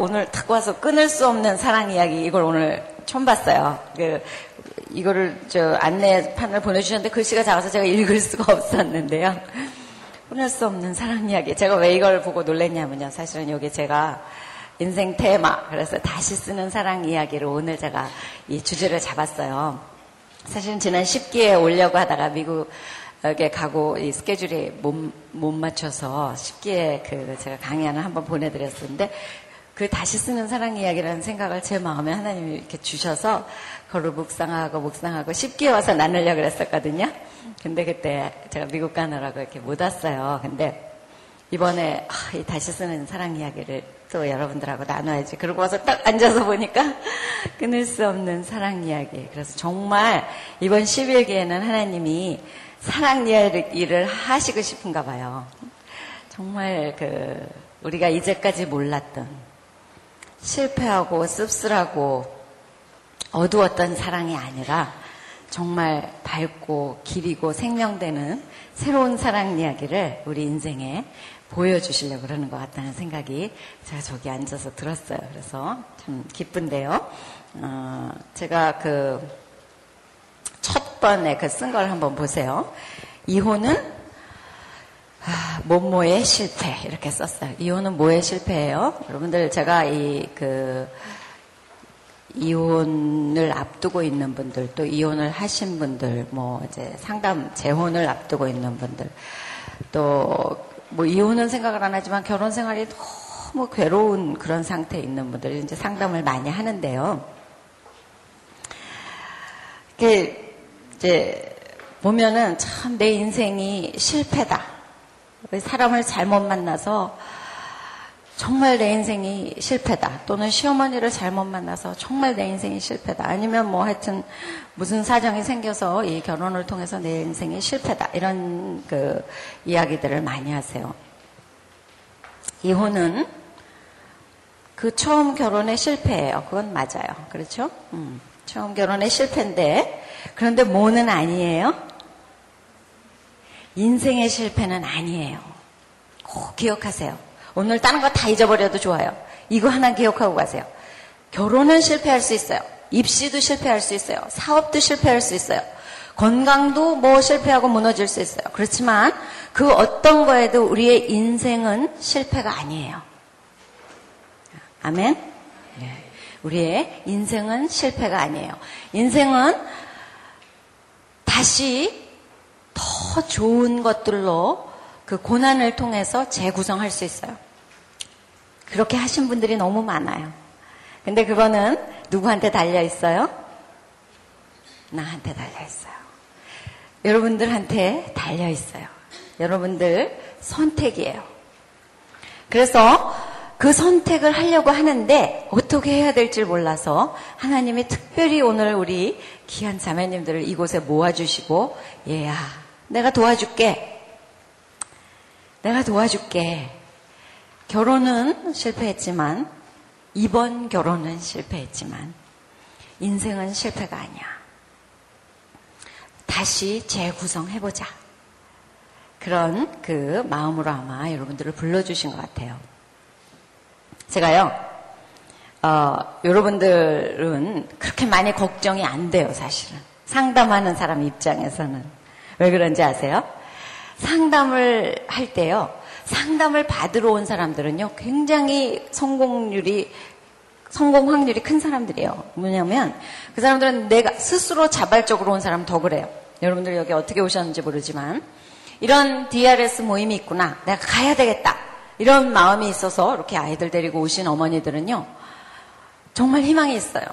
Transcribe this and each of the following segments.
오늘 탁 와서 끊을 수 없는 사랑 이야기, 이걸 오늘 처음 봤어요. 그, 이거를 저 안내판을 보내주셨는데 글씨가 작아서 제가 읽을 수가 없었는데요. 끊을 수 없는 사랑 이야기. 제가 왜 이걸 보고 놀랬냐면요. 사실은 여기 제가 인생 테마, 그래서 다시 쓰는 사랑 이야기를 오늘 제가 이 주제를 잡았어요. 사실은 지난 10기에 오려고 하다가 미국 여기에 가고 이 스케줄이 못, 못 맞춰서 쉽게 그 제가 강의안을 한번 보내드렸었는데 그 다시 쓰는 사랑 이야기라는 생각을 제 마음에 하나님이 이렇게 주셔서 그걸 묵상하고 묵상하고 쉽게 와서 나누려고 그랬었거든요. 근데 그때 제가 미국 가느라고 이렇게 못 왔어요. 근데 이번에 아, 이 다시 쓰는 사랑 이야기를 또 여러분들하고 나눠야지. 그러고 와서 딱 앉아서 보니까 끊을 수 없는 사랑 이야기. 그래서 정말 이번 10일기에는 하나님이 사랑 이야기를 하시고 싶은가 봐요. 정말 그 우리가 이제까지 몰랐던 실패하고 씁쓸하고 어두웠던 사랑이 아니라 정말 밝고 길이고 생명되는 새로운 사랑 이야기를 우리 인생에 보여주시려고 그러는 것 같다는 생각이 제가 저기 앉아서 들었어요. 그래서 참 기쁜데요. 어, 제가 그 첫 번에 그 쓴 걸 한번 보세요. 이혼은 아, 뭐뭐의 실패 이렇게 썼어요. 이혼은 뭐의 실패예요? 여러분들 제가 이 그 이혼을 앞두고 있는 분들 또 이혼을 하신 분들 뭐 이제 상담 재혼을 앞두고 있는 분들 또 뭐 이혼은 생각을 안 하지만 결혼 생활이 너무 괴로운 그런 상태에 있는 분들 이제 상담을 많이 하는데요. 이게 이제 보면은 참 내 인생이 실패다. 사람을 잘못 만나서 정말 내 인생이 실패다. 또는 시어머니를 잘못 만나서 정말 내 인생이 실패다. 아니면 뭐 하여튼 무슨 사정이 생겨서 이 결혼을 통해서 내 인생이 실패다. 이런 그 이야기들을 많이 하세요. 이혼은 그 처음 결혼의 실패예요. 그건 맞아요. 그렇죠? 음, 처음 결혼의 실패인데 그런데 뭐는 아니에요? 인생의 실패는 아니에요. 꼭 기억하세요. 오늘 다른 거 다 잊어버려도 좋아요. 이거 하나 기억하고 가세요. 결혼은 실패할 수 있어요. 입시도 실패할 수 있어요. 사업도 실패할 수 있어요. 건강도 뭐 실패하고 무너질 수 있어요. 그렇지만 그 어떤 거에도 우리의 인생은 실패가 아니에요. 아멘? 네. 우리의 인생은 실패가 아니에요. 인생은 다시 더 좋은 것들로 그 고난을 통해서 재구성할 수 있어요. 그렇게 하신 분들이 너무 많아요. 근데 그거는 누구한테 달려 있어요? 나한테 달려 있어요. 여러분들한테 달려 있어요. 여러분들 선택이에요. 그래서 그 선택을 하려고 하는데 어떻게 해야 될지 몰라서 하나님이 특별히 오늘 우리 귀한 자매님들을 이곳에 모아주시고 얘야 내가 도와줄게. 내가 도와줄게. 결혼은 실패했지만, 이번 결혼은 실패했지만, 인생은 실패가 아니야. 다시 재구성해보자. 그런 그 마음으로 아마 여러분들을 불러주신 것 같아요. 제가요, 어, 여러분들은 그렇게 많이 걱정이 안 돼요, 사실은. 상담하는 사람 입장에서는. 왜 그런지 아세요? 상담을 할 때요. 상담을 받으러 온 사람들은요. 굉장히 성공률이 성공 확률이 큰 사람들이에요. 뭐냐면 그 사람들은 내가 스스로 자발적으로 온 사람 더 그래요. 여러분들 여기 어떻게 오셨는지 모르지만 이런 DRS 모임이 있구나. 내가 가야 되겠다. 이런 마음이 있어서 이렇게 아이들 데리고 오신 어머니들은요. 정말 희망이 있어요.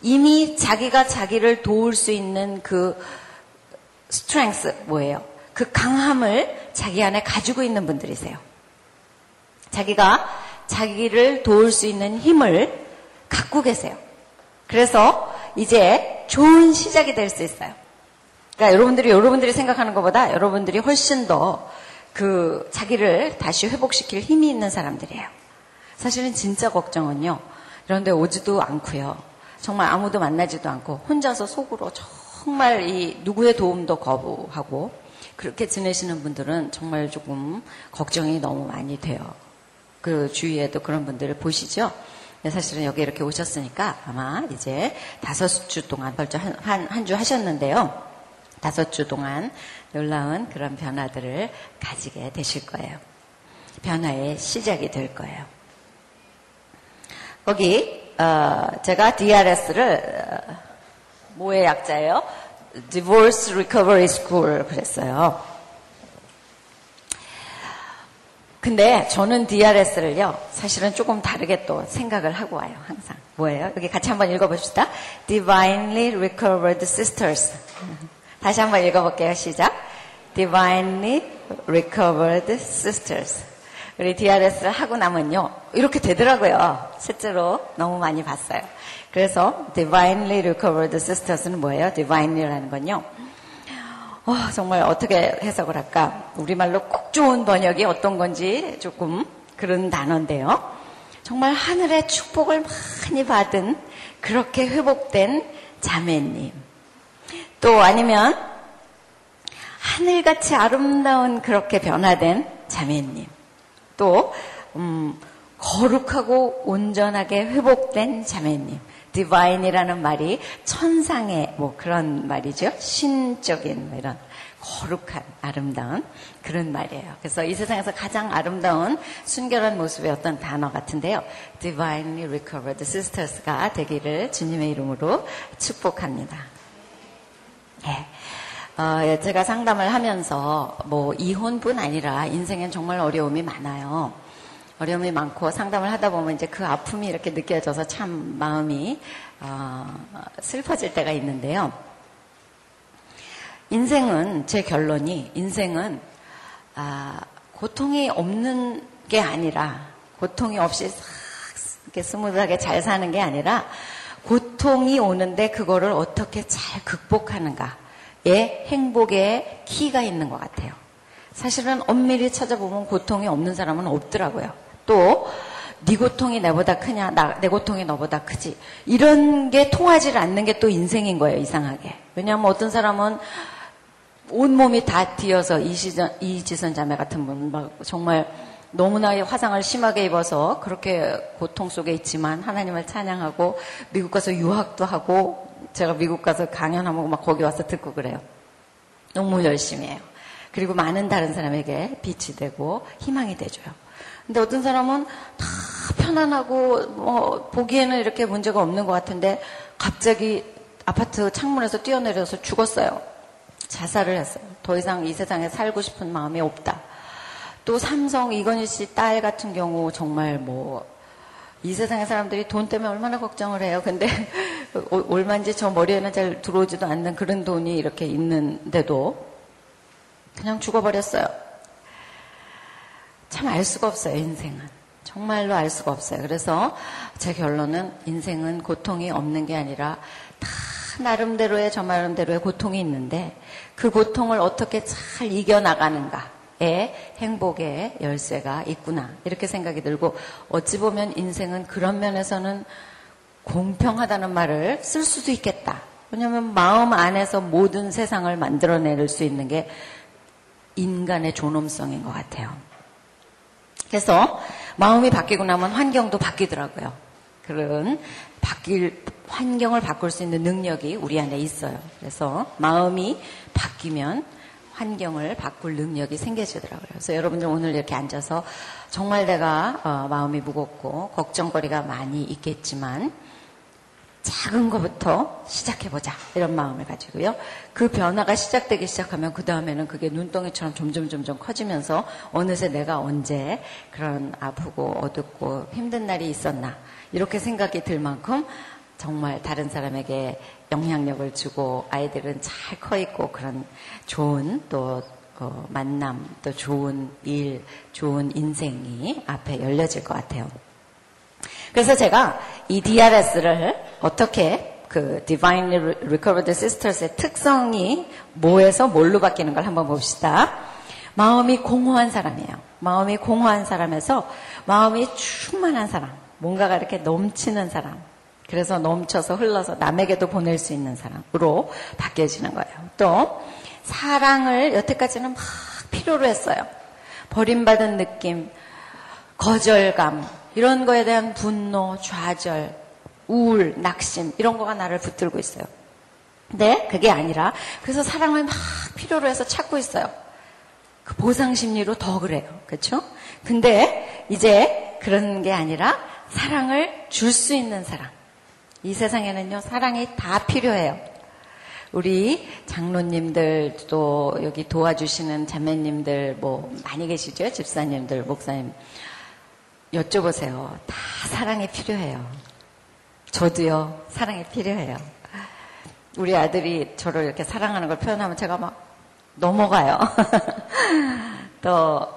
이미 자기가 자기를 도울 수 있는 그 스트렝스 뭐예요? 그 강함을 자기 안에 가지고 있는 분들이세요. 자기가 자기를 도울 수 있는 힘을 갖고 계세요. 그래서 이제 좋은 시작이 될 수 있어요. 그러니까 여러분들이 여러분들이 생각하는 것보다 여러분들이 훨씬 더 그 자기를 다시 회복시킬 힘이 있는 사람들이에요. 사실은 진짜 걱정은요. 이런데 오지도 않고요. 정말 아무도 만나지도 않고 혼자서 속으로 정말 이 누구의 도움도 거부하고 그렇게 지내시는 분들은 정말 조금 걱정이 너무 많이 돼요. 그 주위에도 그런 분들을 보시죠. 사실은 여기 이렇게 오셨으니까 아마 이제 다섯 주 동안 벌써 한주 하셨는데요. 다섯 주 동안 놀라운 그런 변화들을 가지게 되실 거예요. 변화의 시작이 될 거예요. 거기 어, 제가 DRS를 어, 뭐의 약자예요? Divorce Recovery School 그랬어요. 근데 저는 DRS를요, 사실은 조금 다르게 또 생각을 하고 와요, 항상. 뭐예요? 여기 같이 한번 읽어봅시다. Divinely Recovered Sisters. 다시 한번 읽어볼게요. 시작. Divinely Recovered Sisters. 우리 DRS를 하고 나면요. 이렇게 되더라고요. 실제로 너무 많이 봤어요. 그래서 Divinely Recovered Sisters는 뭐예요? Divinely라는 건요. 어, 정말 어떻게 해석을 할까? 우리말로 꼭 좋은 번역이 어떤 건지 조금 그런 단어인데요. 정말 하늘의 축복을 많이 받은 그렇게 회복된 자매님. 또 아니면 하늘같이 아름다운 그렇게 변화된 자매님. 또 음, 거룩하고 온전하게 회복된 자매님. 디바인이라는 말이 천상의 뭐 그런 말이죠. 신적인 뭐 이런 거룩한 아름다운 그런 말이에요. 그래서 이 세상에서 가장 아름다운 순결한 모습의 어떤 단어 같은데요. Divinely Recovered Sisters가 되기를 주님의 이름으로 축복합니다. 예. 어, 제가 상담을 하면서 뭐 이혼뿐 아니라 인생엔 정말 어려움이 많아요. 어려움이 많고 상담을 하다 보면 이제 그 아픔이 이렇게 느껴져서 참 마음이 어, 슬퍼질 때가 있는데요. 인생은 제 결론이 인생은 아, 고통이 없는 게 아니라 고통이 없이 이렇게 스무드하게 잘 사는 게 아니라 고통이 오는데 그거를 어떻게 잘 극복하는가에 행복의 키가 있는 것 같아요. 사실은 엄밀히 찾아보면 고통이 없는 사람은 없더라고요. 또, 네 고통이 내보다 크냐, 나, 내 고통이 너보다 크지. 이런 게 통하지 않는 게 또 인생인 거예요, 이상하게. 왜냐하면 어떤 사람은 온몸이 다 뒤어서 이시전, 이지선 자매 같은 분, 막 정말 너무나 화상을 심하게 입어서 그렇게 고통 속에 있지만 하나님을 찬양하고 미국 가서 유학도 하고 제가 미국 가서 강연하고 막 거기 와서 듣고 그래요. 너무 열심히 해요. 그리고 많은 다른 사람에게 빛이 되고 희망이 되줘요. 근데 어떤 사람은 다 편안하고 뭐 보기에는 이렇게 문제가 없는 것 같은데 갑자기 아파트 창문에서 뛰어내려서 죽었어요. 자살을 했어요. 더 이상 이 세상에 살고 싶은 마음이 없다. 또 삼성 이건희 씨 딸 같은 경우 정말 뭐 이 세상의 사람들이 돈 때문에 얼마나 걱정을 해요. 근데 얼마인지 저 머리에는 잘 들어오지도 않는 그런 돈이 이렇게 있는데도 그냥 죽어버렸어요. 참 알 수가 없어요, 인생은. 정말로 알 수가 없어요. 그래서 제 결론은 인생은 고통이 없는 게 아니라 다 나름대로의 저 나름대로의 고통이 있는데 그 고통을 어떻게 잘 이겨나가는가 에 행복의 열쇠가 있구나. 이렇게 생각이 들고 어찌 보면 인생은 그런 면에서는 공평하다는 말을 쓸 수도 있겠다. 왜냐하면 마음 안에서 모든 세상을 만들어낼 수 있는 게 인간의 존엄성인 것 같아요. 그래서 마음이 바뀌고 나면 환경도 바뀌더라고요. 그런 바뀔 환경을 바꿀 수 있는 능력이 우리 안에 있어요. 그래서 마음이 바뀌면 환경을 바꿀 능력이 생겨지더라고요. 그래서 여러분들 오늘 이렇게 앉아서 정말 내가 어, 마음이 무겁고 걱정거리가 많이 있겠지만 작은 것부터 시작해보자. 이런 마음을 가지고요. 그 변화가 시작되기 시작하면 그 다음에는 그게 눈덩이처럼 점점 점점 커지면서 어느새 내가 언제 그런 아프고 어둡고 힘든 날이 있었나. 이렇게 생각이 들 만큼 정말 다른 사람에게 영향력을 주고 아이들은 잘 커 있고 그런 좋은 또 어, 만남, 또 좋은 일, 좋은 인생이 앞에 열려질 것 같아요. 그래서 제가 이 DRS를 어떻게 그 Divinely Recovered Sisters의 특성이 뭐에서 뭘로 바뀌는 걸 한번 봅시다. 마음이 공허한 사람이에요. 마음이 공허한 사람에서 마음이 충만한 사람. 뭔가가 이렇게 넘치는 사람. 그래서 넘쳐서 흘러서 남에게도 보낼 수 있는 사람으로 바뀌어지는 거예요. 또 사랑을 여태까지는 막 필요로 했어요. 버림받은 느낌, 거절감, 이런 거에 대한 분노, 좌절, 우울, 낙심, 이런 거가 나를 붙들고 있어요. 근데 그게 아니라, 그래서 사랑을 막 필요로 해서 찾고 있어요. 그 보상 심리로 더 그래요. 그렇죠? 근데 이제 그런 게 아니라 사랑을 줄 수 있는 사랑. 이 세상에는요, 사랑이 다 필요해요. 우리 장로님들 또 여기 도와주시는 자매님들 뭐 많이 계시죠? 집사님들, 목사님. 여쭤보세요. 다 사랑이 필요해요. 저도요, 사랑이 필요해요. 우리 아들이 저를 이렇게 사랑하는 걸 표현하면 제가 막 넘어가요. 또,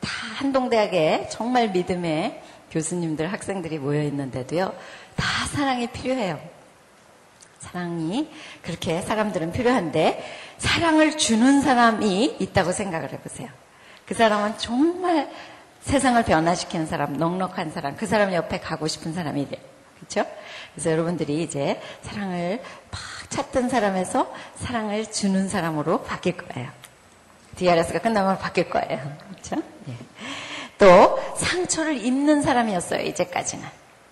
다 한동대학에 정말 믿음의 교수님들, 학생들이 모여 있는데도요, 다 사랑이 필요해요. 사랑이 그렇게 사람들은 필요한데, 사랑을 주는 사람이 있다고 생각을 해보세요. 그 사람은 정말 세상을 변화시키는 사람, 넉넉한 사람, 그 사람 옆에 가고 싶은 사람이 돼요. 그렇죠? 그래서 여러분들이 이제 사랑을 막 찾던 사람에서 사랑을 주는 사람으로 바뀔 거예요. DRS가 끝나면 바뀔 거예요. 그렇죠? 예. 또 상처를 입는 사람이었어요. 이제까지는.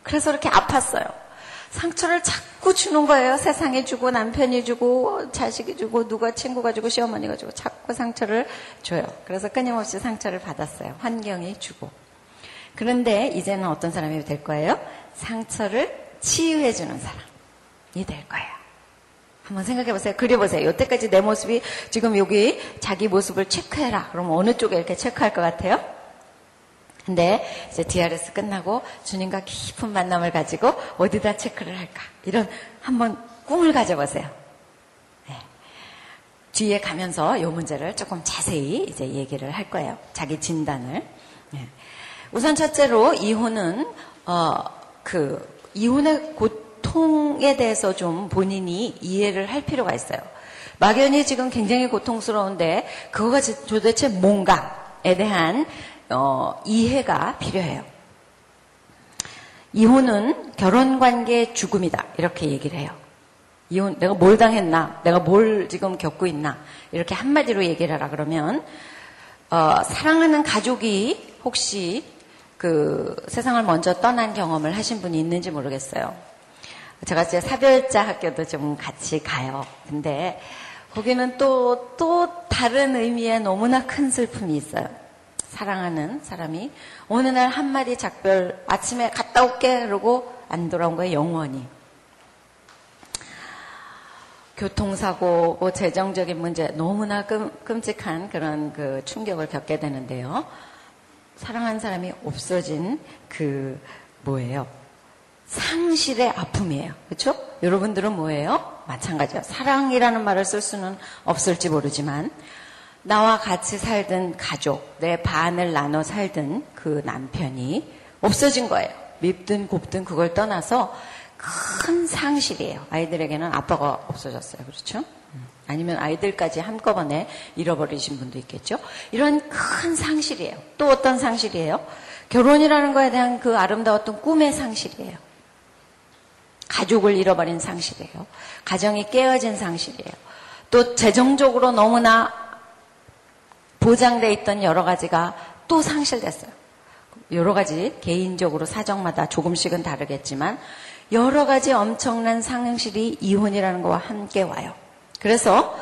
그래서 이렇게 아팠어요. 상처를 자꾸 주는 거예요. 세상에 주고 남편이 주고 자식이 주고 누가 친구가 주고 시어머니가 주고 자꾸 상처를 줘요. 그래서 끊임없이 상처를 받았어요. 환경이 주고. 그런데 이제는 어떤 사람이 될 거예요? 상처를 치유해 주는 사람이 될 거예요. 한번 생각해 보세요. 그려보세요. 여태까지 내 모습이 지금 여기 자기 모습을 체크해라. 그럼 어느 쪽에 이렇게 체크할 것 같아요? 근데 이제 DRS 끝나고 주님과 깊은 만남을 가지고 어디다 체크를 할까? 이런 한번 꿈을 가져보세요. 네. 뒤에 가면서 이 문제를 조금 자세히 이제 얘기를 할 거예요. 자기 진단을. 네. 우선 첫째로 이혼은 어 그 이혼의 고통에 대해서 좀 본인이 이해를 할 필요가 있어요. 막연히 지금 굉장히 고통스러운데 그거가 도대체 뭔가에 대한 어, 이해가 필요해요. 이혼은 결혼 관계의 죽음이다. 이렇게 얘기를 해요. 이혼, 내가 뭘 당했나? 내가 뭘 지금 겪고 있나? 이렇게 한마디로 얘기를 하라 그러면, 어, 사랑하는 가족이 혹시 그 세상을 먼저 떠난 경험을 하신 분이 있는지 모르겠어요. 제가 이제 사별자 학교도 좀 같이 가요. 근데 거기는 또, 또 다른 의미의 너무나 큰 슬픔이 있어요. 사랑하는 사람이 어느 날 한마디 작별 아침에 갔다 올게 그러고 안 돌아온 거예요 영원히. 교통사고 뭐 재정적인 문제 너무나 끔, 끔찍한 그런 그 충격을 겪게 되는데요. 사랑하는 사람이 없어진 그 뭐예요? 상실의 아픔이에요. 그렇죠 여러분들은 뭐예요? 마찬가지요. 사랑이라는 말을 쓸 수는 없을지 모르지만 나와 같이 살던 가족, 내 반을 나눠 살던 그 남편이 없어진 거예요. 밉든 곱든 그걸 떠나서 큰 상실이에요. 아이들에게는 아빠가 없어졌어요. 그렇죠? 음. 아니면 아이들까지 한꺼번에 잃어버리신 분도 있겠죠? 이런 큰 상실이에요. 또 어떤 상실이에요? 결혼이라는 거에 대한 그 아름다웠던 꿈의 상실이에요. 가족을 잃어버린 상실이에요. 가정이 깨어진 상실이에요. 또 재정적으로 너무나 보장돼 있던 여러 가지가 또 상실됐어요. 여러 가지 개인적으로 사정마다 조금씩은 다르겠지만 여러 가지 엄청난 상실이 이혼이라는 거와 함께 와요. 그래서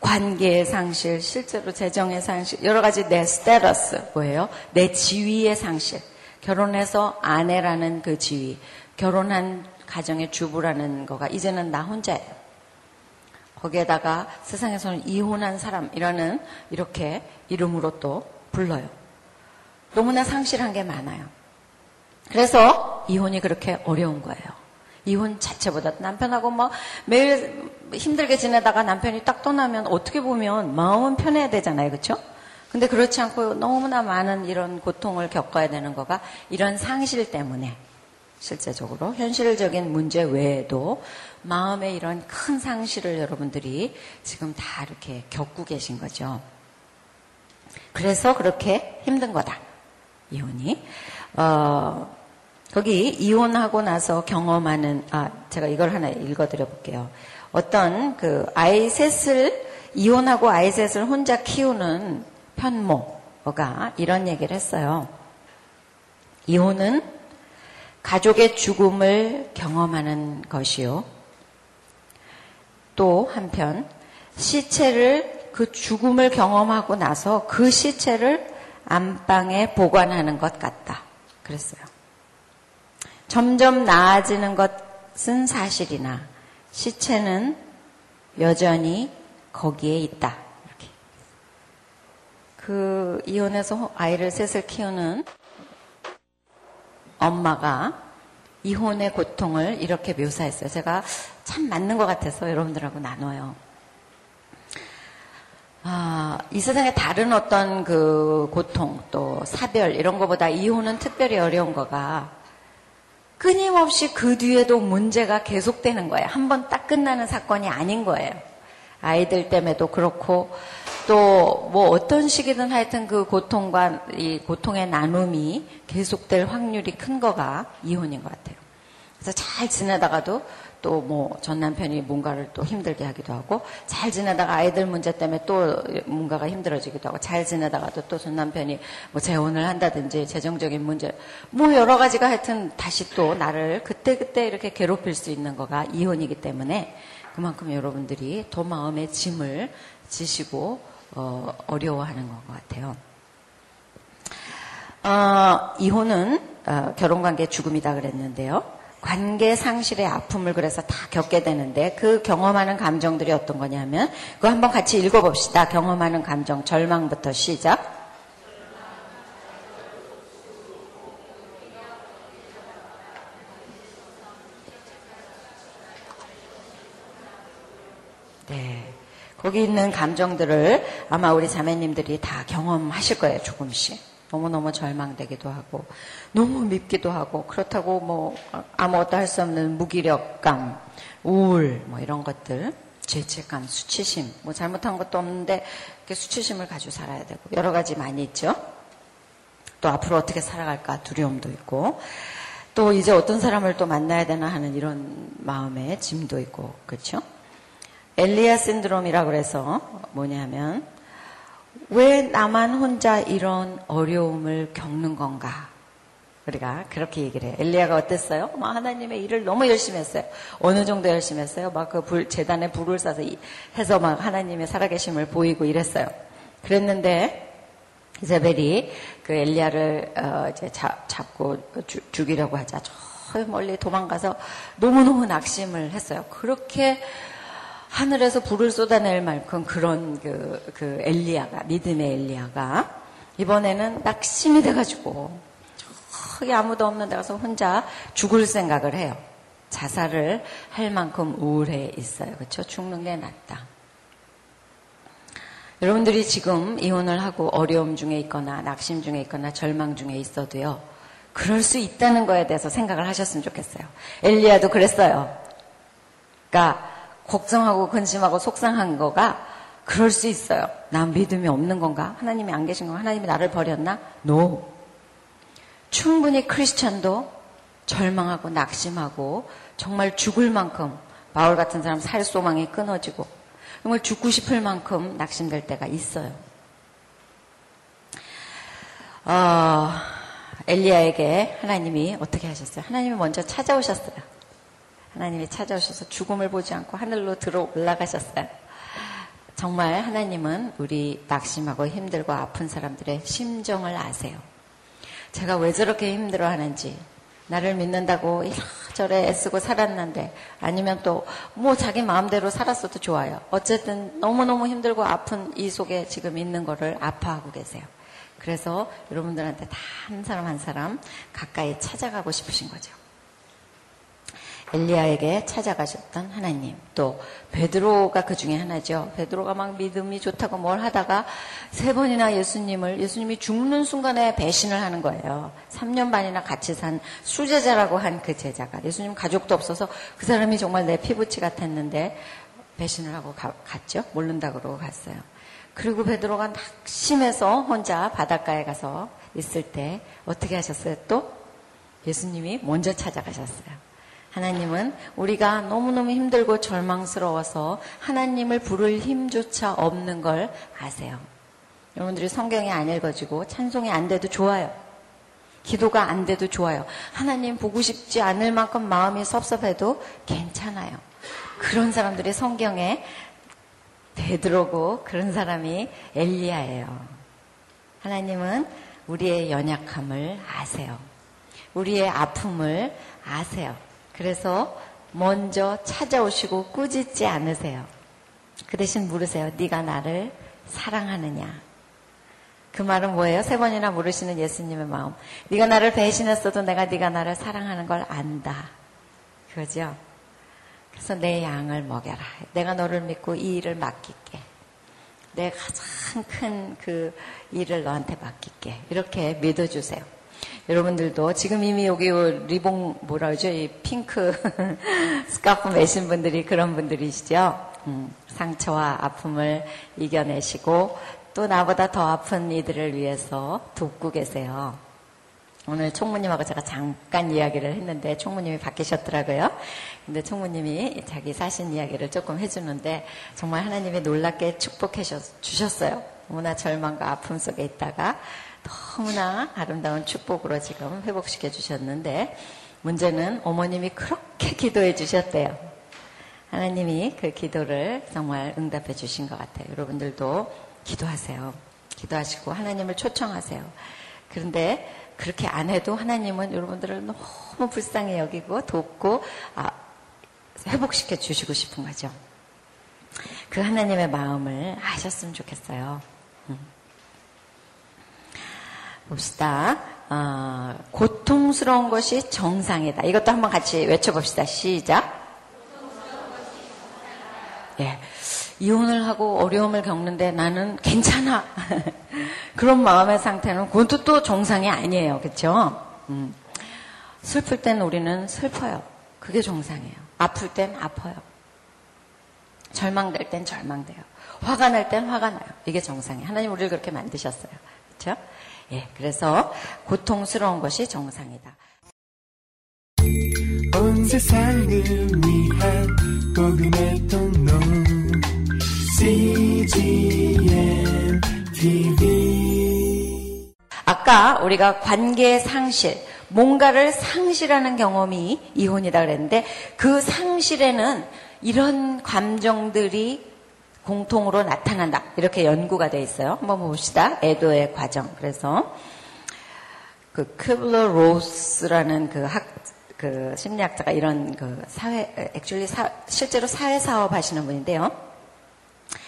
관계의 상실, 실제로 재정의 상실, 여러 가지 내 스테러스 뭐예요? 내 지위의 상실. 결혼해서 아내라는 그 지위, 결혼한 가정의 주부라는 거가 이제는 나 혼자예요. 거기에다가 세상에서는 이혼한 사람 이라는 이렇게 이름으로 또 불러요. 너무나 상실한 게 많아요. 그래서 이혼이 그렇게 어려운 거예요. 이혼 자체보다 남편하고 뭐 매일 힘들게 지내다가 남편이 딱 떠나면 어떻게 보면 마음은 편해야 되잖아요. 그렇죠? 근데 그렇지 않고 너무나 많은 이런 고통을 겪어야 되는 거가 이런 상실 때문에 실제적으로 현실적인 문제 외에도 마음의 이런 큰 상실을 여러분들이 지금 다 이렇게 겪고 계신 거죠. 그래서 그렇게 힘든 거다. 이혼이. 어, 거기 이혼하고 나서 경험하는, 아, 제가 이걸 하나 읽어드려 볼게요. 어떤 그 아이 셋을, 이혼하고 아이 셋을 혼자 키우는 편모, 멘토가 이런 얘기를 했어요. 이혼은 가족의 죽음을 경험하는 것이요. 또 한편 시체를 그 죽음을 경험하고 나서 그 시체를 안방에 보관하는 것 같다. 그랬어요. 점점 나아지는 것은 사실이나 시체는 여전히 거기에 있다. 이렇게. 그 이혼해서 아이를 셋을 키우는 엄마가 이혼의 고통을 이렇게 묘사했어요. 제가 참 맞는 것 같아서 여러분들하고 나눠요. 아, 이 세상에 다른 어떤 그 고통 또 사별 이런 것보다 이혼은 특별히 어려운 거가 끊임없이 그 뒤에도 문제가 계속되는 거예요. 한 번 딱 끝나는 사건이 아닌 거예요. 아이들 때문에도 그렇고 또 뭐 어떤 식이든 하여튼 그 고통과 이 고통의 나눔이 계속될 확률이 큰 거가 이혼인 것 같아요. 그래서 잘 지내다가도 또 뭐 전 남편이 뭔가를 또 힘들게 하기도 하고 잘 지내다가 아이들 문제 때문에 또 뭔가가 힘들어지기도 하고 잘 지내다가도 또 전 남편이 뭐 재혼을 한다든지 재정적인 문제 뭐 여러 가지가 하여튼 다시 또 나를 그때그때 이렇게 괴롭힐 수 있는 거가 이혼이기 때문에 그만큼 여러분들이 더 마음의 짐을 지시고 어, 어려워하는 것 같아요. 어, 이혼은 어, 결혼관계 죽음이다 그랬는데요. 관계 상실의 아픔을 그래서 다 겪게 되는데 그 경험하는 감정들이 어떤 거냐면 그거 한번 같이 읽어봅시다. 경험하는 감정 절망부터 시작. 네. 거기 있는 감정들을 아마 우리 자매님들이 다 경험하실 거예요, 조금씩. 너무너무 절망되기도 하고 너무 밉기도 하고 그렇다고 뭐 아무것도 할 수 없는 무기력감, 우울 뭐 이런 것들, 죄책감, 수치심 뭐 잘못한 것도 없는데 수치심을 가지고 살아야 되고 여러 가지 많이 있죠. 또 앞으로 어떻게 살아갈까 두려움도 있고 또 이제 어떤 사람을 또 만나야 되나 하는 이런 마음의 짐도 있고 그렇죠. 엘리아 신드롬이라고 그래서 뭐냐면 왜 나만 혼자 이런 어려움을 겪는 건가? 우리가 그렇게 얘기를 해요. 엘리야가 어땠어요? 막뭐 하나님의 일을 너무 열심히 했어요. 어느 정도 열심히 했어요? 막그 재단에 불을 쏴서 해서 막 하나님의 살아계심을 보이고 이랬어요. 그랬는데 이자벨이 그 엘리야를 어 이제 잡, 고 주, 죽이려고 하자 저 멀리 도망가서 너무너무 낙심을 했어요. 그렇게 하늘에서 불을 쏟아낼 만큼 그런 그, 그 엘리야가, 믿음의 엘리야가 이번에는 낙심이 돼가지고 저기 아무도 없는 데 가서 혼자 죽을 생각을 해요. 자살을 할 만큼 우울해 있어요. 그렇죠? 죽는 게 낫다. 여러분들이 지금 이혼을 하고 어려움 중에 있거나 낙심 중에 있거나 절망 중에 있어도요. 그럴 수 있다는 거에 대해서 생각을 하셨으면 좋겠어요. 엘리야도 그랬어요. 그러니까 걱정하고 근심하고 속상한 거가 그럴 수 있어요. 난 믿음이 없는 건가? 하나님이 안 계신 건가? 하나님이 나를 버렸나? No. 충분히 크리스천도 절망하고 낙심하고 정말 죽을 만큼 바울 같은 사람 살 소망이 끊어지고 정말 죽고 싶을 만큼 낙심될 때가 있어요. 어, 엘리야에게 하나님이 어떻게 하셨어요? 하나님이 먼저 찾아오셨어요. 하나님이 찾아오셔서 죽음을 보지 않고 하늘로 들어 올라가셨어요. 정말 하나님은 우리 낙심하고 힘들고 아픈 사람들의 심정을 아세요. 제가 왜 저렇게 힘들어 하는지, 나를 믿는다고 이래저래 애쓰고 살았는데, 아니면 또 뭐 자기 마음대로 살았어도 좋아요. 어쨌든 너무너무 힘들고 아픈 이 속에 지금 있는 거를 아파하고 계세요. 그래서 여러분들한테 다 한 사람 한 사람 가까이 찾아가고 싶으신 거죠. 엘리야에게 찾아가셨던 하나님. 또 베드로가 그 중에 하나죠. 베드로가 막 믿음이 좋다고 뭘 하다가 세 번이나 예수님을 예수님이 죽는 순간에 배신을 하는 거예요. 3년 반이나 같이 산 수제자라고 한 그 제자가 예수님 가족도 없어서 그 사람이 정말 내 피부치 같았는데 배신을 하고 가, 갔죠. 모른다 그러고 갔어요. 그리고 베드로가 낙심해서 혼자 바닷가에 가서 있을 때 어떻게 하셨어요? 또 예수님이 먼저 찾아가셨어요. 하나님은 우리가 너무너무 힘들고 절망스러워서 하나님을 부를 힘조차 없는 걸 아세요. 여러분들이 성경이 안 읽어지고 찬송이 안 돼도 좋아요. 기도가 안 돼도 좋아요. 하나님 보고 싶지 않을 만큼 마음이 섭섭해도 괜찮아요. 그런 사람들이 성경에 되들어고 그런 사람이 엘리야예요. 하나님은 우리의 연약함을 아세요. 우리의 아픔을 아세요. 그래서 먼저 찾아오시고 꾸짖지 않으세요. 그 대신 물으세요. 네가 나를 사랑하느냐? 그 말은 뭐예요? 세 번이나 물으시는 예수님의 마음. 네가 나를 배신했어도 내가 네가 나를 사랑하는 걸 안다. 그거죠? 그래서 내 양을 먹여라. 내가 너를 믿고 이 일을 맡길게. 내 가장 큰 그 일을 너한테 맡길게. 이렇게 믿어주세요. 여러분들도 지금 이미 여기 리봉 뭐라 그러죠? 이 핑크 스카프 매신 분들이 그런 분들이시죠? 음, 상처와 아픔을 이겨내시고 또 나보다 더 아픈 이들을 위해서 돕고 계세요. 오늘 총무님하고 제가 잠깐 이야기를 했는데 총무님이 바뀌셨더라고요. 근데 총무님이 자기 사신 이야기를 조금 해주는데 정말 하나님이 놀랍게 축복해 주셨어요. 너무나 절망과 아픔 속에 있다가 너무나 아름다운 축복으로 지금 회복시켜 주셨는데 문제는 어머님이 그렇게 기도해 주셨대요. 하나님이 그 기도를 정말 응답해 주신 것 같아요. 여러분들도 기도하세요. 기도하시고 하나님을 초청하세요. 그런데 그렇게 안 해도 하나님은 여러분들을 너무 불쌍히 여기고 돕고 아, 회복시켜 주시고 싶은 거죠. 그 하나님의 마음을 아셨으면 좋겠어요. 음. 봅시다. 어, 고통스러운 것이 정상이다. 이것도 한번 같이 외쳐봅시다. 시작. 예. 이혼을 하고 어려움을 겪는데 나는 괜찮아. 그런 마음의 상태는 그것도 또 정상이 아니에요. 그렇죠? 음. 슬플 땐 우리는 슬퍼요. 그게 정상이에요. 아플 땐 아파요. 절망될 땐 절망돼요. 화가 날 땐 화가 나요. 이게 정상이에요. 하나님 우리를 그렇게 만드셨어요. 그렇죠? 예, 그래서 고통스러운 것이 정상이다. 온 세상을 위한 복음의 통로 CGM TV 아까 우리가 관계 상실, 뭔가를 상실하는 경험이 이혼이다 그랬는데 그 상실에는 이런 감정들이 공통으로 나타난다. 이렇게 연구가 돼 있어요. 한번 봅시다. 애도의 과정. 그래서 그 큐블러 로스라는 그 학, 그 심리학자가 이런 그 사회, 액츄얼리 실제로 사회 사업 하시는 분인데요.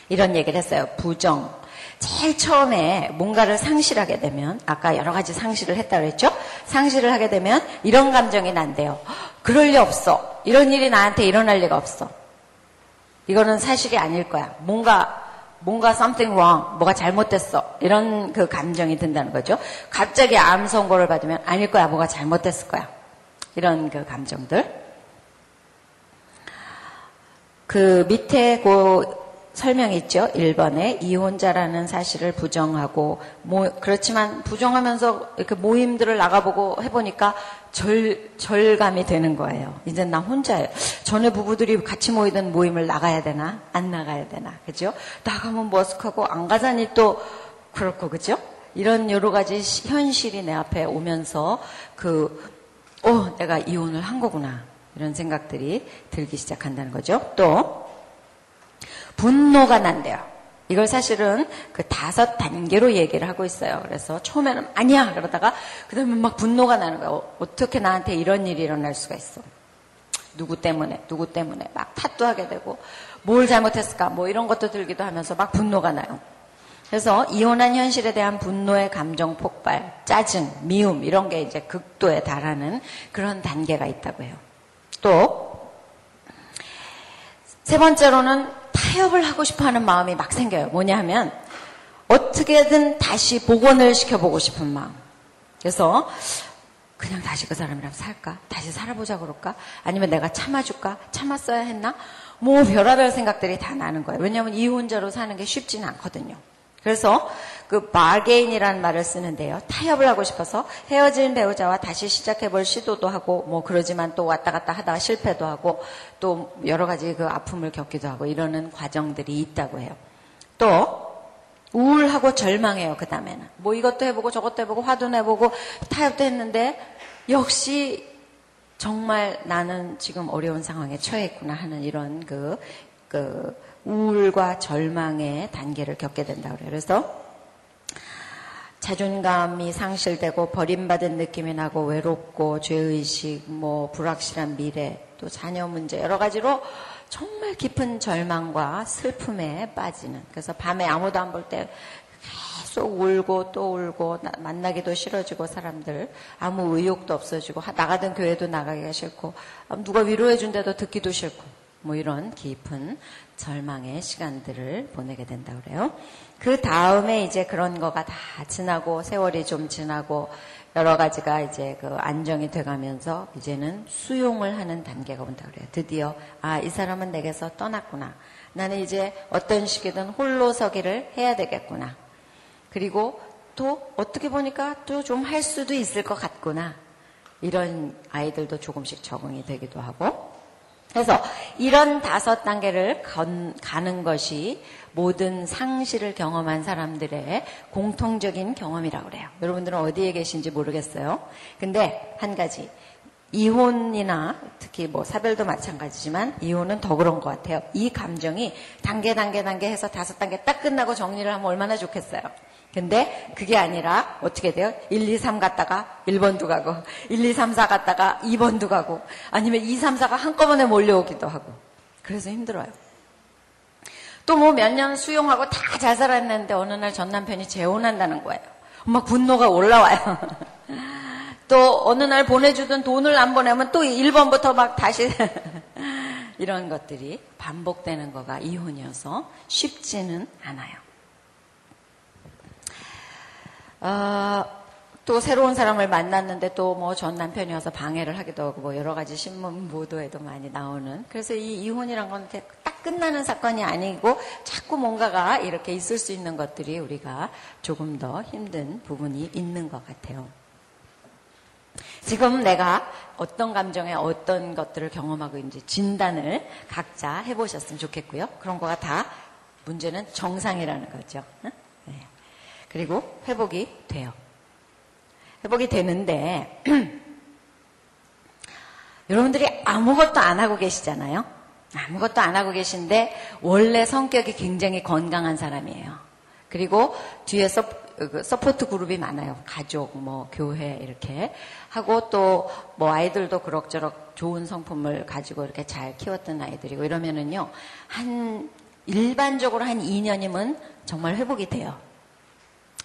이런 얘기를 했어요. 부정. 제일 처음에 뭔가를 상실하게 되면, 아까 여러 가지 상실을 했다 그랬죠? 상실을 하게 되면 이런 감정이 난대요. 그럴 리 없어. 이런 일이 나한테 일어날 리가 없어. 이거는 사실이 아닐 거야. 뭔가, 뭔가 something wrong, 뭐가 잘못됐어. 이런 그 감정이 든다는 거죠. 갑자기 암 선고를 받으면 아닐 거야. 뭐가 잘못됐을 거야. 이런 그 감정들. 그 밑에 그 설명이 있죠. 1번에 이혼자라는 사실을 부정하고 모, 그렇지만 부정하면서 이렇게 모임들을 나가보고 해보니까 절, 절감이 되는 거예요. 이제 나 혼자예요. 전에 부부들이 같이 모이던 모임을 나가야 되나? 안 나가야 되나? 그죠? 나가면 머쓱하고 안 가자니 또 그렇고, 그죠? 이런 여러 가지 현실이 내 앞에 오면서 그, 어, 내가 이혼을 한 거구나. 이런 생각들이 들기 시작한다는 거죠. 또, 분노가 난대요. 이걸 사실은 그 다섯 단계로 얘기를 하고 있어요. 그래서 처음에는 아니야 그러다가 그다음에 막 분노가 나는 거예요. 어떻게 나한테 이런 일이 일어날 수가 있어? 누구 때문에 누구 때문에 막 탓도 하게 되고 뭘 잘못했을까 뭐 이런 것도 들기도 하면서 막 분노가 나요. 그래서 이혼한 현실에 대한 분노의 감정 폭발, 짜증, 미움 이런 게 이제 극도에 달하는 그런 단계가 있다고 해요. 또 세 번째로는 타협을 하고 싶어 하는 마음이 막 생겨요. 뭐냐 하면 어떻게든 다시 복원을 시켜보고 싶은 마음. 그래서 그냥 다시 그 사람이랑 살까? 다시 살아보자 그럴까? 아니면 내가 참아줄까? 참았어야 했나? 뭐 별의별 생각들이 다 나는 거예요. 왜냐하면 이혼자로 사는 게 쉽지는 않거든요. 그래서 그 바게인이라는 말을 쓰는데요. 타협을 하고 싶어서 헤어진 배우자와 다시 시작해 볼 시도도 하고 뭐 그러지만 또 왔다 갔다 하다가 실패도 하고 또 여러 가지 그 아픔을 겪기도 하고 이러는 과정들이 있다고 해요. 또 우울하고 절망해요, 그 다음에는. 뭐 이것도 해보고 저것도 해보고 화도 내보고 타협도 했는데 역시 정말 나는 지금 어려운 상황에 처했구나 하는 이런 그, 그 우울과 절망의 단계를 겪게 된다 그래요. 그래서 자존감이 상실되고 버림받은 느낌이 나고 외롭고 죄의식, 뭐 불확실한 미래, 또 자녀 문제 여러 가지로 정말 깊은 절망과 슬픔에 빠지는. 그래서 밤에 아무도 안 볼 때 계속 울고 또 울고 만나기도 싫어지고 사람들. 아무 의욕도 없어지고 나가던 교회도 나가기가 싫고. 누가 위로해 준데도 듣기도 싫고 뭐 이런 깊은 절망의 시간들을 보내게 된다 그래요. 그 다음에 이제 그런 거가 다 지나고 세월이 좀 지나고 여러 가지가 이제 그 안정이 돼가면서 이제는 수용을 하는 단계가 온다 그래요. 드디어 아 이 사람은 내게서 떠났구나. 나는 이제 어떤 식이든 홀로 서기를 해야 되겠구나. 그리고 또 어떻게 보니까 또 좀 할 수도 있을 것 같구나. 이런 아이들도 조금씩 적응이 되기도 하고. 그래서 이런 다섯 단계를 건, 가는 것이 모든 상실을 경험한 사람들의 공통적인 경험이라고 그래요. 여러분들은 어디에 계신지 모르겠어요. 근데 한 가지. 이혼이나 특히 뭐 사별도 마찬가지지만 이혼은 더 그런 것 같아요. 이 감정이 단계 단계 단계 해서 다섯 단계 딱 끝나고 정리를 하면 얼마나 좋겠어요. 근데 그게 아니라 어떻게 돼요? 1, 2, 3 갔다가 1번도 가고 1, 2, 3, 4 갔다가 2번도 가고 아니면 2, 3, 4가 한꺼번에 몰려오기도 하고 그래서 힘들어요. 또 뭐 몇 년 수용하고 다 잘 살았는데 어느 날 전 남편이 재혼한다는 거예요. 막 분노가 올라와요. 또 어느 날 보내주던 돈을 안 보내면 또 1번부터 막 다시 이런 것들이 반복되는 거가 이혼이어서 쉽지는 않아요. 어, 또 새로운 사람을 만났는데 또 뭐 전 남편이 어서 방해를 하기도 하고 뭐 여러 가지 신문 보도에도 많이 나오는 그래서 이 이혼이란 건 딱 끝나는 사건이 아니고 자꾸 뭔가가 이렇게 있을 수 있는 것들이 우리가 조금 더 힘든 부분이 있는 것 같아요. 지금 내가 어떤 감정에 어떤 것들을 경험하고 있는지 진단을 각자 해보셨으면 좋겠고요. 그런 거가 다 문제는 정상이라는 거죠. 네. 그리고 회복이 돼요. 회복이 되는데 여러분들이 아무것도 안 하고 계시잖아요. 아무것도 안 하고 계신데 원래 성격이 굉장히 건강한 사람이에요. 그리고 뒤에 서, 그 support 그룹이 많아요. 가족, 뭐 교회 이렇게 하고 또 뭐 아이들도 그럭저럭 좋은 성품을 가지고 이렇게 잘 키웠던 아이들이고 이러면은요 한 일반적으로 한 2년이면 정말 회복이 돼요.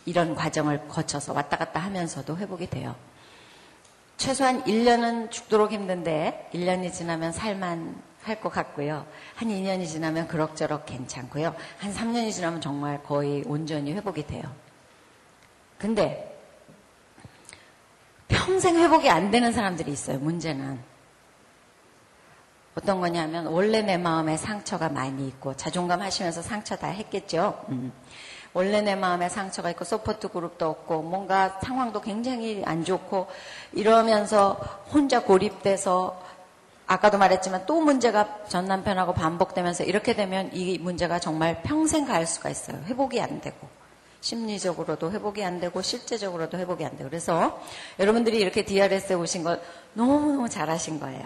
이런 과정을 거쳐서 왔다 갔다 하면서도 회복이 돼요. 최소한 1년은 죽도록 힘든데 1년이 지나면 살만 할 것 같고요. 한 2년이 지나면 그럭저럭 괜찮고요. 한 3년이 지나면 정말 거의 온전히 회복이 돼요. 근데 평생 회복이 안 되는 사람들이 있어요. 문제는. 어떤 거냐면 원래 내 마음에 상처가 많이 있고 자존감 하시면서 상처 다 했겠죠. 음. 원래 내 마음에 상처가 있고 support 그룹도 없고 뭔가 상황도 굉장히 안 좋고 이러면서 혼자 고립돼서 아까도 말했지만 또 문제가 전 남편하고 반복되면서 이렇게 되면 이 문제가 정말 평생 갈 수가 있어요. 회복이 안 되고. 심리적으로도 회복이 안 되고 실제적으로도 회복이 안 되고 그래서 여러분들이 이렇게 DRS에 오신 걸 너무너무 잘하신 거예요.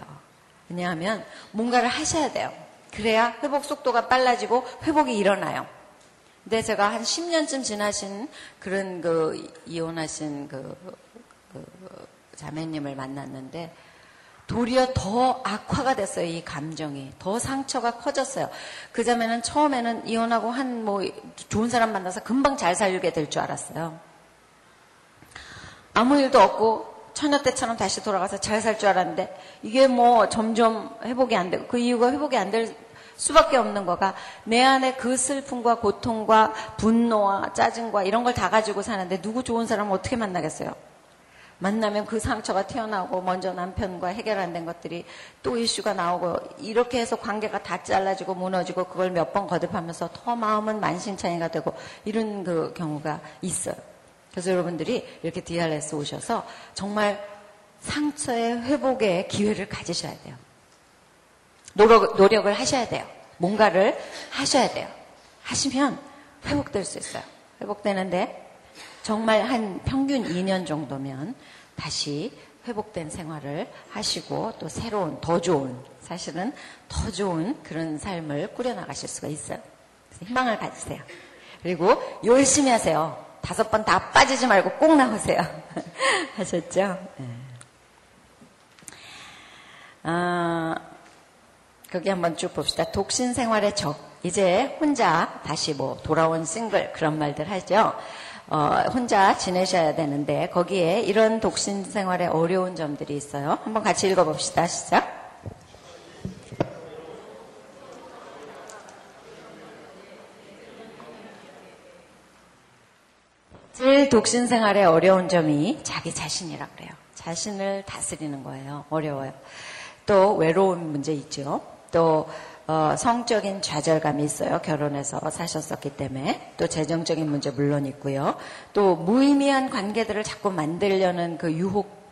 왜냐하면 뭔가를 하셔야 돼요. 그래야 회복 속도가 빨라지고 회복이 일어나요. 근데 제가 한 10년쯤 지나신 그런 그 이혼하신 그, 그 자매님을 만났는데 도리어 더 악화가 됐어요. 이 감정이 더 상처가 커졌어요. 그 자매는 처음에는 이혼하고 한 뭐 좋은 사람 만나서 금방 잘 살게 될 줄 알았어요. 아무 일도 없고 처녀 때처럼 다시 돌아가서 잘 살 줄 알았는데 이게 뭐 점점 회복이 안 되고 그 이유가 회복이 안 될 수밖에 없는 거가 내 안에 그 슬픔과 고통과 분노와 짜증과 이런 걸 다 가지고 사는데 누구 좋은 사람 어떻게 만나겠어요? 만나면 그 상처가 튀어나오고 먼저 남편과 해결 안 된 것들이 또 이슈가 나오고 이렇게 해서 관계가 다 잘라지고 무너지고 그걸 몇 번 거듭하면서 더 마음은 만신창이가 되고 이런 그 경우가 있어요. 그래서 여러분들이 이렇게 DRS 오셔서 정말 상처의 회복의 기회를 가지셔야 돼요. 노력, 노력을 하셔야 돼요. 뭔가를 하셔야 돼요. 하시면 회복될 수 있어요. 회복되는데 정말 한 평균 2년 정도면 다시 회복된 생활을 하시고 또 새로운 더 좋은 사실은 더 좋은 그런 삶을 꾸려나가실 수가 있어요. 희망을 가지세요. 그리고 열심히 하세요. 다섯 번 다 빠지지 말고 꼭 나오세요. 하셨죠? 네. 아, 거기 한번 쭉 봅시다. 독신 생활의 적. 이제 혼자 다시 뭐 돌아온 싱글 그런 말들 하죠. 어, 혼자 지내셔야 되는데 거기에 이런 독신 생활에 어려운 점들이 있어요. 한번 같이 읽어봅시다. 시작. 제일 독신 생활의 어려운 점이 자기 자신이라 그래요. 자신을 다스리는 거예요. 어려워요. 또 외로운 문제 있죠. 또 어, 성적인 좌절감이 있어요. 결혼해서 사셨었기 때문에. 또 재정적인 문제 물론 있고요. 또 무의미한 관계들을 자꾸 만들려는 그 유혹,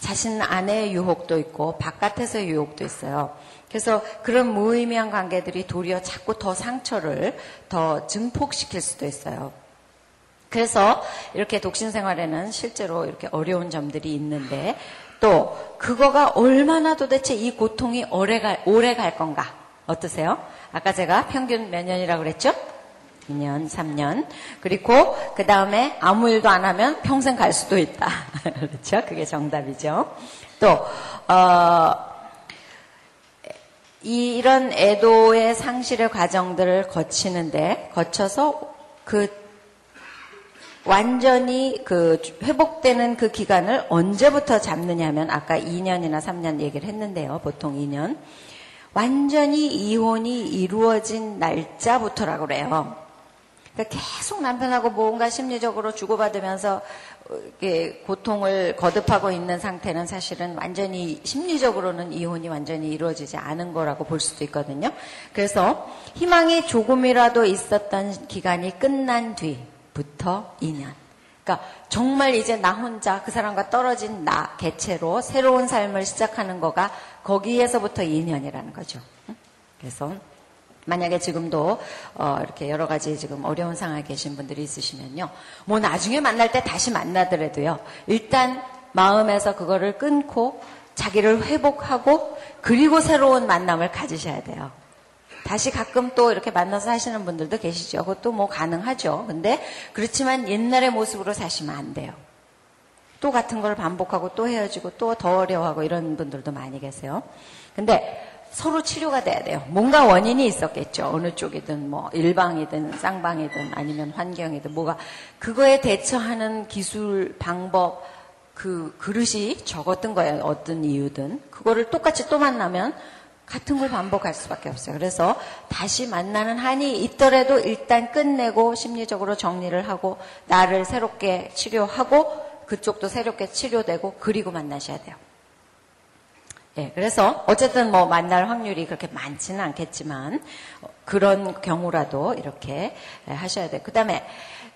자신 안의 유혹도 있고 바깥에서의 유혹도 있어요. 그래서 그런 무의미한 관계들이 도리어 자꾸 더 상처를 더 증폭시킬 수도 있어요. 그래서 이렇게 독신 생활에는 실제로 이렇게 어려운 점들이 있는데 또 그거가 얼마나 도대체 이 고통이 오래 갈, 오래 갈 건가? 어떠세요? 아까 제가 평균 몇 년이라고 그랬죠? 2년, 3년. 그리고 그 다음에 아무 일도 안 하면 평생 갈 수도 있다. 그렇죠? 그게 정답이죠. 또, 어, 이, 이런 애도의 상실의 과정들을 거치는데, 거쳐서 그 완전히 그 회복되는 그 기간을 언제부터 잡느냐면 아까 2년이나 3년 얘기를 했는데요. 보통 2년. 완전히 이혼이 이루어진 날짜부터라고 그래요. 그러니까 계속 남편하고 뭔가 심리적으로 주고받으면서 고통을 거듭하고 있는 상태는 사실은 완전히 심리적으로는 이혼이 완전히 이루어지지 않은 거라고 볼 수도 있거든요. 그래서 희망이 조금이라도 있었던 기간이 끝난 뒤 부터 2년. 그러니까 정말 이제 나 혼자 그 사람과 떨어진 나 개체로 새로운 삶을 시작하는 거가 거기에서부터 2년이라는 거죠. 그래서 만약에 지금도 어 이렇게 여러 가지 지금 어려운 상황에 계신 분들이 있으시면요. 뭐 나중에 만날 때 다시 만나더라도요. 일단 마음에서 그거를 끊고 자기를 회복하고 그리고 새로운 만남을 가지셔야 돼요. 다시 가끔 또 이렇게 만나서 사시는 분들도 계시죠. 그것도 뭐 가능하죠. 근데 그렇지만 옛날의 모습으로 사시면 안 돼요. 또 같은 걸 반복하고 또 헤어지고 또 더 어려워하고 이런 분들도 많이 계세요. 근데 서로 치료가 돼야 돼요. 뭔가 원인이 있었겠죠. 어느 쪽이든 뭐 일방이든 쌍방이든 아니면 환경이든 뭐가 그거에 대처하는 기술 방법 그 그릇이 적었던 거예요. 어떤 이유든 그거를 똑같이 또 만나면 같은 걸 반복할 수밖에 없어요. 그래서 다시 만나는 한이 있더라도 일단 끝내고 심리적으로 정리를 하고 나를 새롭게 치료하고 그쪽도 새롭게 치료되고 그리고 만나셔야 돼요. 예, 그래서 어쨌든 뭐 만날 확률이 그렇게 많지는 않겠지만 그런 경우라도 이렇게 하셔야 돼요. 그 다음에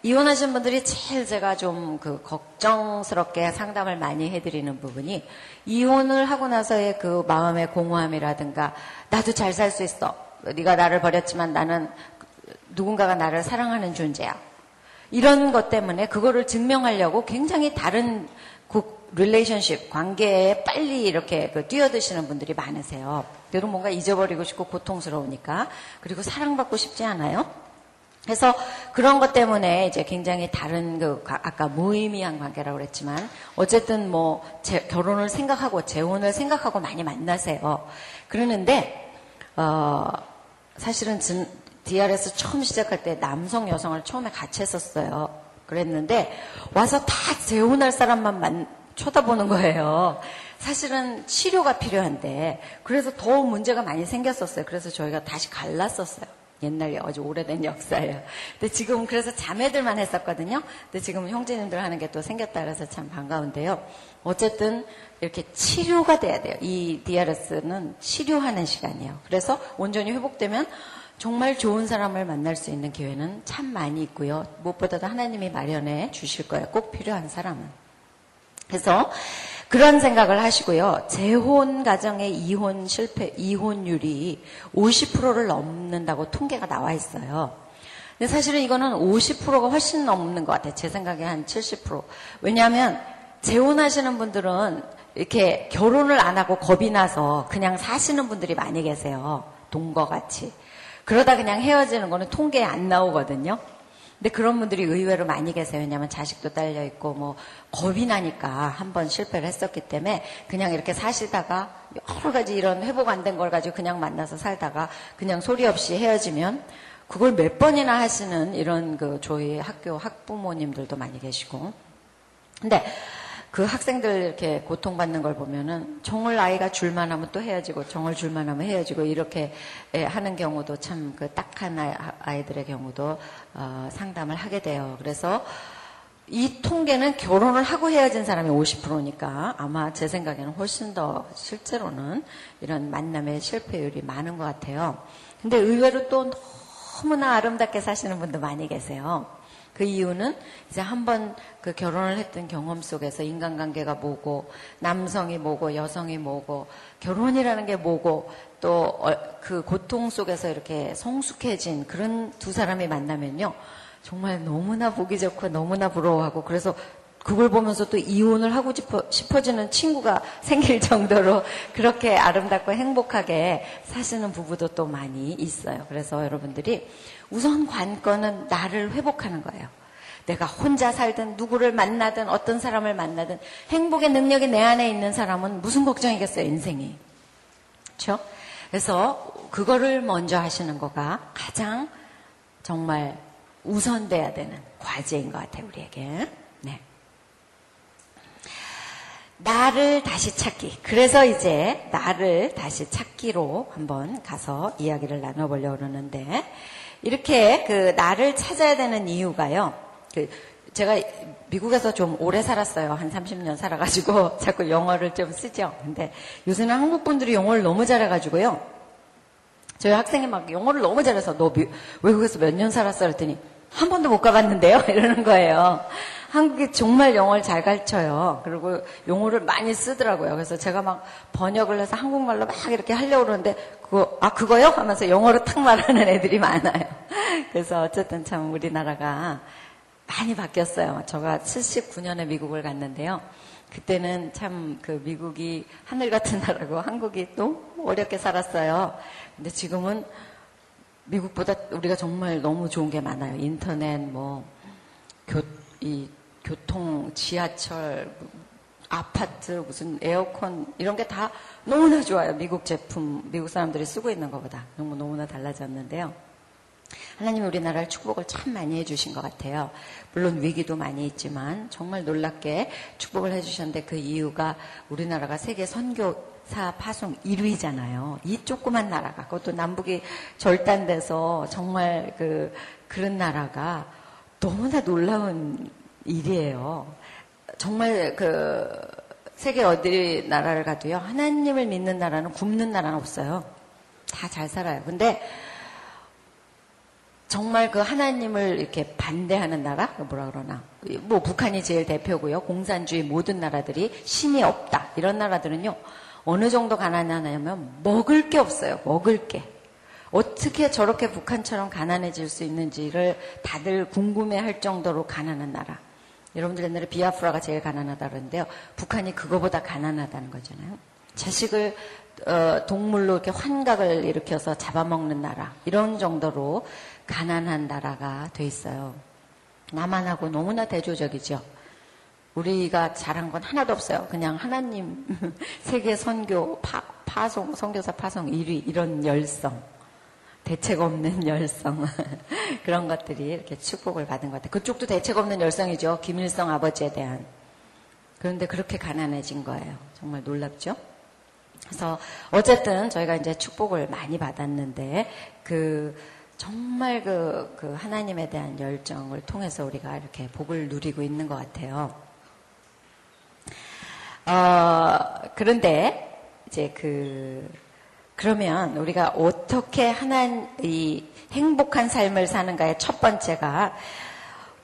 이혼하신 분들이 제일 제가 좀 그 걱정스럽게 상담을 많이 해드리는 부분이 이혼을 하고 나서의 그 마음의 공허함이라든가 나도 잘 살 수 있어. 네가 나를 버렸지만 나는 누군가가 나를 사랑하는 존재야. 이런 것 때문에 그거를 증명하려고 굉장히 다른 국 relationship 관계에 빨리 이렇게 그 뛰어드시는 분들이 많으세요. 그리고 뭔가 잊어버리고 싶고 고통스러우니까 그리고 사랑받고 싶지 않아요. 그래서 그런 것 때문에 이제 굉장히 다른 그 아까 무의미한 관계라고 그랬지만 어쨌든 뭐 제, 결혼을 생각하고 재혼을 생각하고 많이 만나세요. 그러는데 어 사실은 진, DRS 처음 시작할 때 남성 여성을 처음에 같이 했었어요. 그랬는데 와서 다 재혼할 사람만 만, 쳐다보는 거예요. 사실은 치료가 필요한데 그래서 더 문제가 많이 생겼었어요. 그래서 저희가 다시 갈랐었어요. 옛날에 아주 오래된 역사예요. 근데 지금 그래서 자매들만 했었거든요. 근데 지금 형제님들 하는 게 또 생겼다 그래서 참 반가운데요. 어쨌든 이렇게 치료가 돼야 돼요. 이 DRS는 치료하는 시간이에요. 그래서 온전히 회복되면 정말 좋은 사람을 만날 수 있는 기회는 참 많이 있고요. 무엇보다도 하나님이 마련해 주실 거예요. 꼭 필요한 사람은. 그래서 그런 생각을 하시고요. 재혼 가정의 이혼 실패, 이혼율이 50%를 넘는다고 통계가 나와 있어요. 근데 사실은 이거는 50%가 훨씬 넘는 것 같아요. 제 생각에 한 70%. 왜냐하면 재혼하시는 분들은 이렇게 결혼을 안 하고 겁이 나서 그냥 사시는 분들이 많이 계세요. 동거 같이. 그러다 그냥 헤어지는 거는 통계에 안 나오거든요. 근데 그런 분들이 의외로 많이 계세요. 왜냐하면 자식도 딸려 있고 뭐 겁이 나니까 한 번 실패를 했었기 때문에 그냥 이렇게 사시다가 여러 가지 이런 회복 안 된 걸 가지고 그냥 만나서 살다가 그냥 소리 없이 헤어지면 그걸 몇 번이나 하시는 이런 그 저희 학교 학부모님들도 많이 계시고. 근데 그 학생들 이렇게 고통받는 걸 보면은 정을 아이가 줄만 하면 또 헤어지고 정을 줄만 하면 헤어지고 이렇게 예, 하는 경우도 참 그 딱한 아이들의 경우도 어, 상담을 하게 돼요. 그래서 이 통계는 결혼을 하고 헤어진 사람이 50%니까 아마 제 생각에는 훨씬 더 실제로는 이런 만남의 실패율이 많은 것 같아요. 근데 의외로 또 너무나 아름답게 사시는 분도 많이 계세요. 그 이유는 이제 한번 그 결혼을 했던 경험 속에서 인간관계가 뭐고 남성이 뭐고 여성이 뭐고 결혼이라는 게 뭐고 또 그 고통 속에서 이렇게 성숙해진 그런 두 사람이 만나면요. 정말 너무나 보기 좋고 너무나 부러워하고 그래서 그걸 보면서 또 이혼을 하고 싶어, 싶어 지는 친구가 생길 정도로 그렇게 아름답고 행복하게 사시는 부부도 또 많이 있어요. 그래서 여러분들이 우선 관건은 나를 회복하는 거예요. 내가 혼자 살든 누구를 만나든 어떤 사람을 만나든 행복의 능력이 내 안에 있는 사람은 무슨 걱정이겠어요, 인생이. 그렇죠? 그래서 그거를 먼저 하시는 거가 가장 정말 우선돼야 되는 과제인 것 같아요, 우리에게. 네. 나를 다시 찾기. 그래서 이제 나를 다시 찾기로 한번 가서 이야기를 나눠보려고 그러는데, 이렇게 그 나를 찾아야 되는 이유가요. 그 제가 미국에서 좀 오래 살았어요. 한 30년 살아가지고 자꾸 영어를 좀 쓰죠. 근데 요새는 한국 분들이 영어를 너무 잘해가지고요. 저희 학생이 막 영어를 너무 잘해서 너 미, 외국에서 몇 년 살았어? 그랬더니 한 번도 못 가봤는데요? 이러는 거예요. 한국이 정말 영어를 잘 가르쳐요. 그리고 용어를 많이 쓰더라고요. 그래서 제가 막 번역을 해서 한국말로 막 이렇게 하려고 그러는데, 그거, 아, 그거요? 하면서 영어로 탁 말하는 애들이 많아요. 그래서 어쨌든 참 우리나라가 많이 바뀌었어요. 제가 79년에 미국을 갔는데요. 그때는 참 그 미국이 하늘 같은 나라고 한국이 너무 어렵게 살았어요. 근데 지금은 미국보다 우리가 정말 너무 좋은 게 많아요. 인터넷, 뭐, 교, 이 교통, 지하철, 아파트, 무슨 에어컨 이런 게 다 너무나 좋아요. 미국 제품, 미국 사람들이 쓰고 있는 것보다 너무 너무나 달라졌는데요. 하나님 우리나라를 축복을 참 많이 해주신 것 같아요. 물론 위기도 많이 있지만 정말 놀랍게 축복을 해주셨는데 그 이유가 우리나라가 세계 선교사 파송 1위잖아요. 이 조그만 나라가 그것도 남북이 절단돼서 정말 그 그런 나라가 너무나 놀라운 일이에요. 정말 그 세계 어디 나라를 가도요. 하나님을 믿는 나라는 굶는 나라는 없어요. 다 잘 살아요. 근데 정말 그 하나님을 이렇게 반대하는 나라? 그 뭐라 그러나? 뭐 북한이 제일 대표고요. 공산주의 모든 나라들이 신이 없다. 이런 나라들은요. 어느 정도 가난하냐면 먹을 게 없어요. 먹을 게. 어떻게 저렇게 북한처럼 가난해질 수 있는지를 다들 궁금해 할 정도로 가난한 나라. 여러분들 옛날에 비아프라가 제일 가난하다 그러는데요. 북한이 그거보다 가난하다는 거잖아요. 자식을 어, 동물로 이렇게 환각을 일으켜서 잡아먹는 나라. 이런 정도로 가난한 나라가 돼 있어요. 남한하고 너무나 대조적이죠. 우리가 잘한 건 하나도 없어요. 그냥 하나님 세계 선교 파, 파송 선교사 파송 1위 이런 열성. 대책 없는 열성 그런 것들이 이렇게 축복을 받은 것 같아요. 그쪽도 대책 없는 열성이죠. 김일성 아버지에 대한. 그런데 그렇게 가난해진 거예요. 정말 놀랍죠? 그래서 어쨌든 저희가 이제 축복을 많이 받았는데 그 정말 그, 그 하나님에 대한 열정을 통해서 우리가 이렇게 복을 누리고 있는 것 같아요. 어, 그런데 이제 그 그러면 우리가 어떻게 하나님 이 행복한 삶을 사는가의 첫 번째가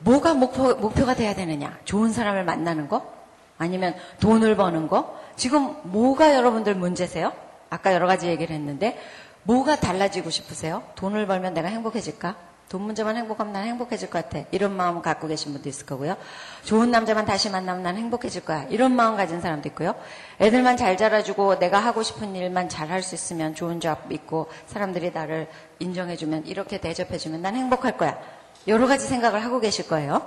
뭐가 목표, 목표가 돼야 되느냐? 좋은 사람을 만나는 거? 아니면 돈을 버는 거? 지금 뭐가 여러분들 문제세요? 아까 여러 가지 얘기를 했는데 뭐가 달라지고 싶으세요? 돈을 벌면 내가 행복해질까? 돈 문제만 행복하면 난 행복해질 것 같아. 이런 마음 갖고 계신 분도 있을 거고요. 좋은 남자만 다시 만나면 난 행복해질 거야. 이런 마음 가진 사람도 있고요. 애들만 잘 자라주고 내가 하고 싶은 일만 잘 할 수 있으면 좋은 잡 있고 사람들이 나를 인정해주면 이렇게 대접해주면 난 행복할 거야. 여러 가지 생각을 하고 계실 거예요.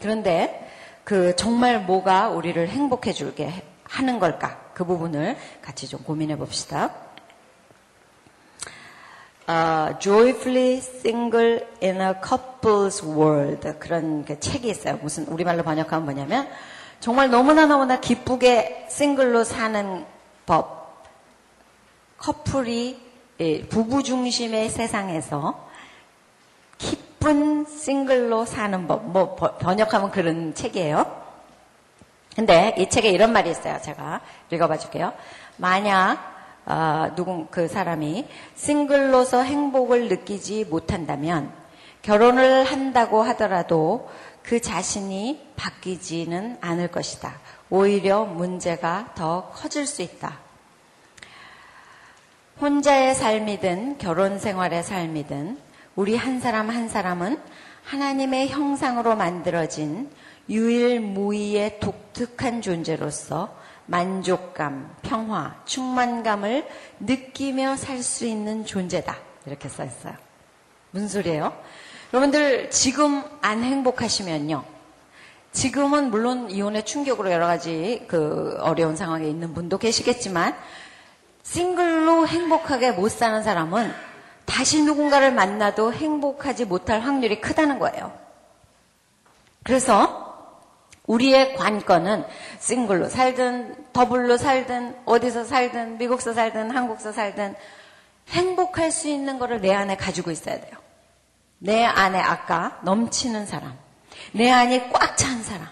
그런데 그 정말 뭐가 우리를 행복해줄게 하는 걸까? 그 부분을 같이 좀 고민해 봅시다. Uh, Joyfully Single in a Couple's World 그런 그 책이 있어요. 무슨 우리말로 번역하면 뭐냐면 정말 너무나 너무나 기쁘게 싱글로 사는 법. 커플이 예, 부부 중심의 세상에서 기쁜 싱글로 사는 법. 뭐 번역하면 그런 책이에요. 근데 이 책에 이런 말이 있어요. 제가 읽어봐 줄게요. 만약 어, 누군 그 사람이 싱글로서 행복을 느끼지 못한다면 결혼을 한다고 하더라도 그 자신이 바뀌지는 않을 것이다. 오히려 문제가 더 커질 수 있다. 혼자의 삶이든 결혼 생활의 삶이든 우리 한 사람 한 사람은 하나님의 형상으로 만들어진 유일무이의 독특한 존재로서 만족감, 평화, 충만감을 느끼며 살 수 있는 존재다. 이렇게 써 있어요. 무슨 소리예요? 여러분들 지금 안 행복하시면요. 지금은 물론 이혼의 충격으로 여러 가지 그 어려운 상황에 있는 분도 계시겠지만 싱글로 행복하게 못 사는 사람은 다시 누군가를 만나도 행복하지 못할 확률이 크다는 거예요. 그래서 우리의 관건은 싱글로 살든 더블로 살든 어디서 살든 미국서 살든 한국서 살든 행복할 수 있는 것을 내 안에 가지고 있어야 돼요. 내 안에 아까 넘치는 사람, 내 안이 꽉 찬 사람,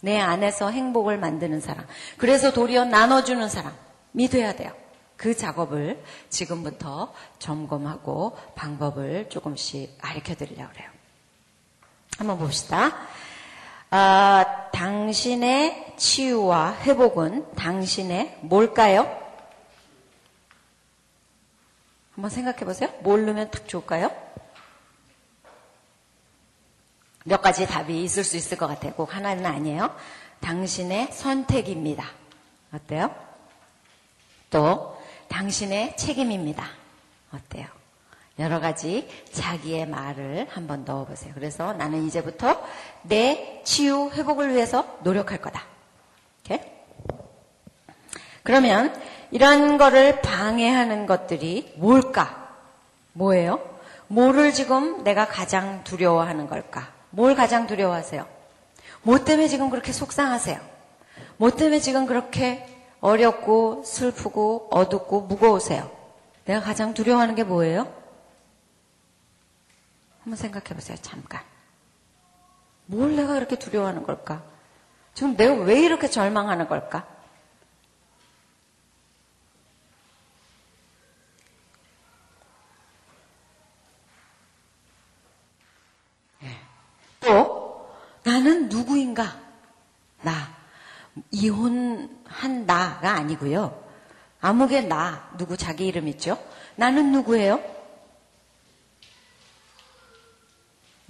내 안에서 행복을 만드는 사람, 그래서 도리어 나눠주는 사람이 돼야 돼요. 그 작업을 지금부터 점검하고 방법을 조금씩 가르쳐 드리려고 그래요. 한번 봅시다. 아, 당신의 치유와 회복은 당신의 뭘까요? 한번 생각해 보세요. 뭘 넣으면 딱 좋을까요? 몇 가지 답이 있을 수 있을 것 같아요. 꼭 하나는 아니에요. 당신의 선택입니다. 어때요? 또, 당신의 책임입니다. 어때요? 여러 가지 자기의 말을 한번 넣어보세요. 그래서 나는 이제부터 내 치유 회복을 위해서 노력할 거다. 이렇게. 그러면 이런 거를 방해하는 것들이 뭘까? 뭐예요? 뭐를 지금 내가 가장 두려워하는 걸까? 뭘 가장 두려워하세요? 뭐 때문에 지금 그렇게 속상하세요? 뭐 때문에 지금 그렇게 어렵고 슬프고 어둡고 무거우세요? 내가 가장 두려워하는 게 뭐예요? 한번 생각해 보세요. 잠깐. 뭘 내가 그렇게 두려워하는 걸까? 지금 내가 왜 이렇게 절망하는 걸까? 네. 또 나는 누구인가? 나 이혼한 나가 아니고요. 아무개 나 누구 자기 이름 있죠? 나는 누구예요?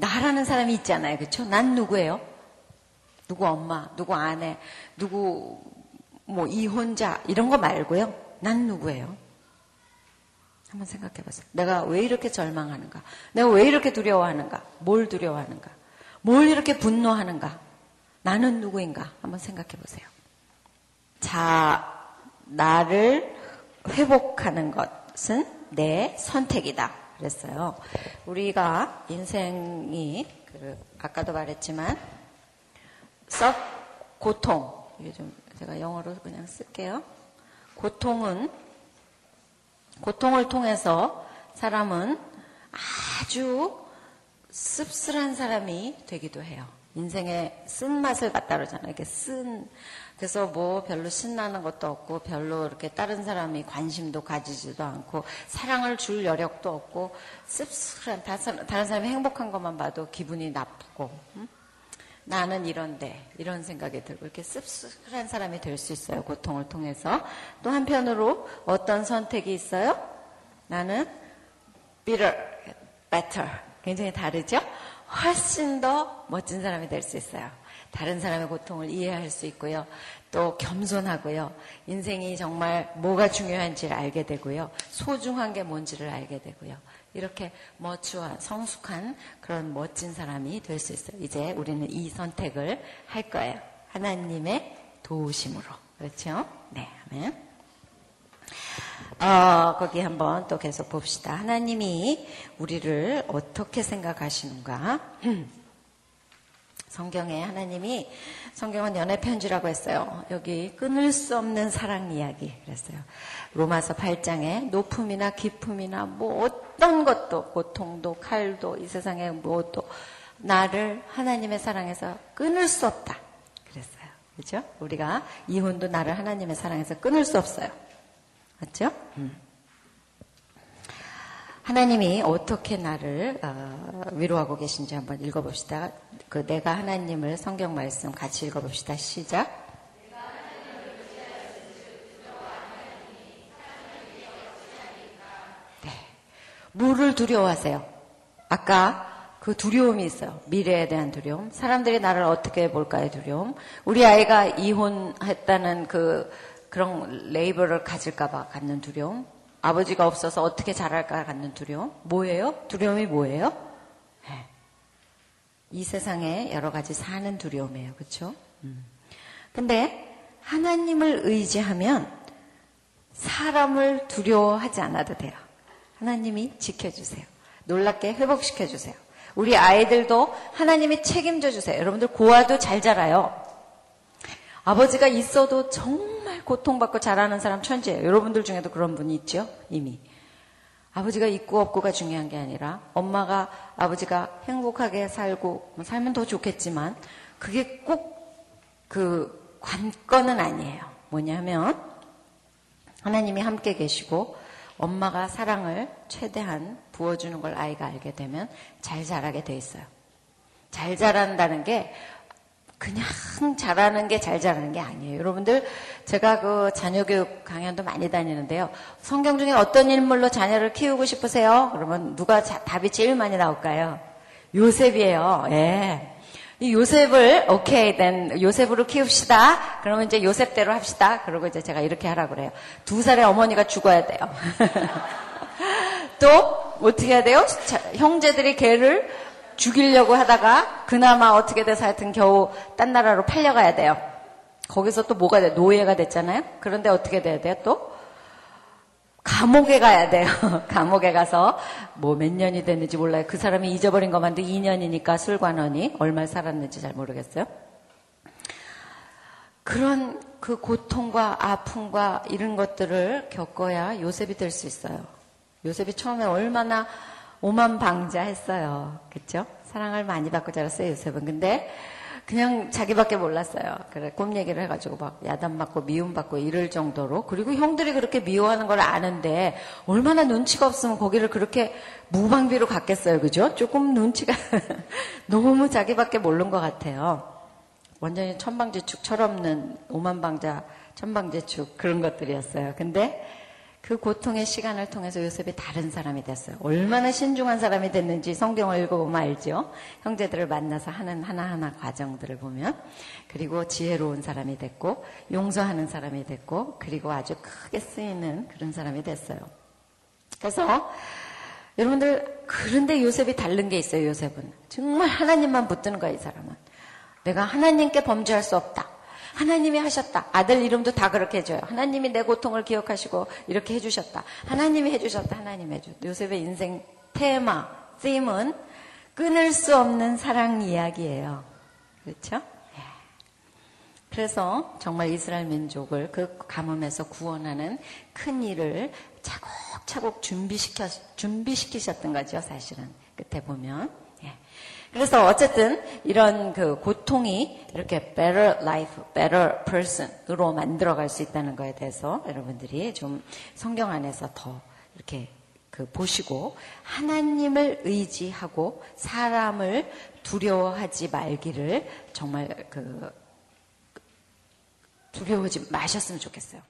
나라는 사람이 있잖아요. 그렇죠? 난 누구예요? 누구 엄마, 누구 아내, 누구 뭐 이혼자 이런 거 말고요. 난 누구예요? 한번 생각해 보세요. 내가 왜 이렇게 절망하는가? 내가 왜 이렇게 두려워하는가? 뭘 두려워하는가? 뭘 이렇게 분노하는가? 나는 누구인가? 한번 생각해 보세요. 자, 나를 회복하는 것은 내 선택이다. 그랬어요. 우리가 인생이 그 아까도 말했지만 썩 고통 이게 좀 제가 영어로 그냥 쓸게요. 고통은 고통을 통해서 사람은 아주 씁쓸한 사람이 되기도 해요. 인생의 쓴맛을 갖다 그러잖아요. 이렇게 쓴 그래서 뭐 별로 신나는 것도 없고 별로 이렇게 다른 사람이 관심도 가지지도 않고 사랑을 줄 여력도 없고 씁쓸한 다른 사람이 행복한 것만 봐도 기분이 나쁘고 음? 나는 이런데 이런 생각이 들고 이렇게 씁쓸한 사람이 될 수 있어요. 고통을 통해서 또 한편으로 어떤 선택이 있어요? 나는 bitter, better 굉장히 다르죠? 훨씬 더 멋진 사람이 될 수 있어요. 다른 사람의 고통을 이해할 수 있고요. 또 겸손하고요. 인생이 정말 뭐가 중요한지를 알게 되고요. 소중한 게 뭔지를 알게 되고요. 이렇게 멋추한 성숙한 그런 멋진 사람이 될 수 있어요. 이제 우리는 이 선택을 할 거예요. 하나님의 도우심으로. 그렇죠? 네, 아멘. 어, 거기 한번 또 계속 봅시다. 하나님이 우리를 어떻게 생각하시는가? 성경에 하나님이 성경은 연애 편지라고 했어요. 여기 끊을 수 없는 사랑 이야기 그랬어요. 로마서 8장에 높음이나 기품이나 뭐 어떤 것도 고통도 칼도 이 세상에 무엇도 나를 하나님의 사랑에서 끊을 수 없다. 그랬어요. 그죠? 우리가 이혼도 나를 하나님의 사랑에서 끊을 수 없어요. 맞죠? 음. 하나님이 어떻게 나를 어, 위로하고 계신지 한번 읽어봅시다. 그 내가 하나님을 성경 말씀 같이 읽어봅시다. 시작. 네. 물을 두려워하세요. 아까 그 두려움이 있어요. 미래에 대한 두려움. 사람들이 나를 어떻게 볼까의 두려움. 우리 아이가 이혼했다는 그 그런 레이블을 가질까봐 갖는 두려움. 아버지가 없어서 어떻게 자랄까 갖는 두려움. 뭐예요? 두려움이 뭐예요? 네. 이 세상에 여러 가지 사는 두려움이에요. 그렇죠? 음. 근데 하나님을 의지하면 사람을 두려워하지 않아도 돼요. 하나님이 지켜주세요. 놀랍게 회복시켜주세요. 우리 아이들도 하나님이 책임져 주세요. 여러분들 고아도 잘 자라요. 아버지가 있어도 정말 고통받고 자라는 사람 천재예요. 여러분들 중에도 그런 분이 있죠? 이미. 아버지가 있고 없고가 중요한 게 아니라 엄마가 아버지가 행복하게 살고 뭐 살면 더 좋겠지만 그게 꼭 그 관건은 아니에요. 뭐냐면 하나님이 함께 계시고 엄마가 사랑을 최대한 부어주는 걸 아이가 알게 되면 잘 자라게 돼 있어요. 잘 자란다는 게 그냥 잘하는 게 잘 자라는 게 아니에요. 여러분들 제가 그 자녀 교육 강연도 많이 다니는데요. 성경 중에 어떤 인물로 자녀를 키우고 싶으세요? 그러면 누가 자, 답이 제일 많이 나올까요? 요셉이에요. 예. 이 요셉을 오케이 된 요셉으로 키웁시다. 그러면 이제 요셉대로 합시다. 그러고 이제 제가 이렇게 하라고 그래요. 두 살에 어머니가 죽어야 돼요. 또 어떻게 해야 돼요? 자, 형제들이 걔를 죽이려고 하다가 그나마 어떻게 돼서 하여튼 겨우 딴 나라로 팔려가야 돼요. 거기서 또 뭐가 돼? 노예가 됐잖아요? 그런데 어떻게 돼야 돼요? 또? 감옥에 가야 돼요. 감옥에 가서 뭐 몇 년이 됐는지 몰라요. 그 사람이 잊어버린 것만도 2년이니까 술관원이 얼마 살았는지 잘 모르겠어요. 그런 그 고통과 아픔과 이런 것들을 겪어야 요셉이 될 수 있어요. 요셉이 처음에 얼마나 오만 방자 했어요. 그렇죠? 사랑을 많이 받고 자랐어요, 요셉은. 근데 그냥 자기밖에 몰랐어요. 그래 꿈 얘기를 해가지고 막 야단받고 미움받고 이럴 정도로 그리고 형들이 그렇게 미워하는 걸 아는데 얼마나 눈치가 없으면 거기를 그렇게 무방비로 갔겠어요, 그죠? 조금 눈치가 너무 자기밖에 모르는 것 같아요. 완전히 천방지축 철없는 오만방자 천방지축 그런 것들이었어요. 근데 그 고통의 시간을 통해서 요셉이 다른 사람이 됐어요. 얼마나 신중한 사람이 됐는지 성경을 읽어보면 알죠. 형제들을 만나서 하는 하나하나 과정들을 보면 그리고 지혜로운 사람이 됐고 용서하는 사람이 됐고 그리고 아주 크게 쓰이는 그런 사람이 됐어요. 그래서 여러분들 그런데 요셉이 다른 게 있어요. 요셉은 정말 하나님만 붙드는 거야 이 사람은. 내가 하나님께 범죄할 수 없다. 하나님이 하셨다. 아들 이름도 다 그렇게 해줘요. 하나님이 내 고통을 기억하시고 이렇게 해주셨다. 하나님이 해주셨다. 하나님 해줘. 요셉의 인생 테마, 쓰임은 끊을 수 없는 사랑 이야기예요. 그렇죠? 예. 그래서 정말 이스라엘 민족을 그 가뭄에서 구원하는 큰 일을 차곡차곡 준비시켜, 준비시키셨던 거죠, 사실은. 끝에 보면. 그래서 어쨌든 이런 그 고통이 이렇게 better life, better person으로 만들어갈 수 있다는 거에 대해서 여러분들이 좀 성경 안에서 더 이렇게 그 보시고 하나님을 의지하고 사람을 두려워하지 말기를 정말 그 두려워하지 마셨으면 좋겠어요.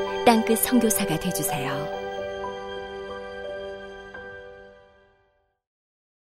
땅끝 성교사가 되주세요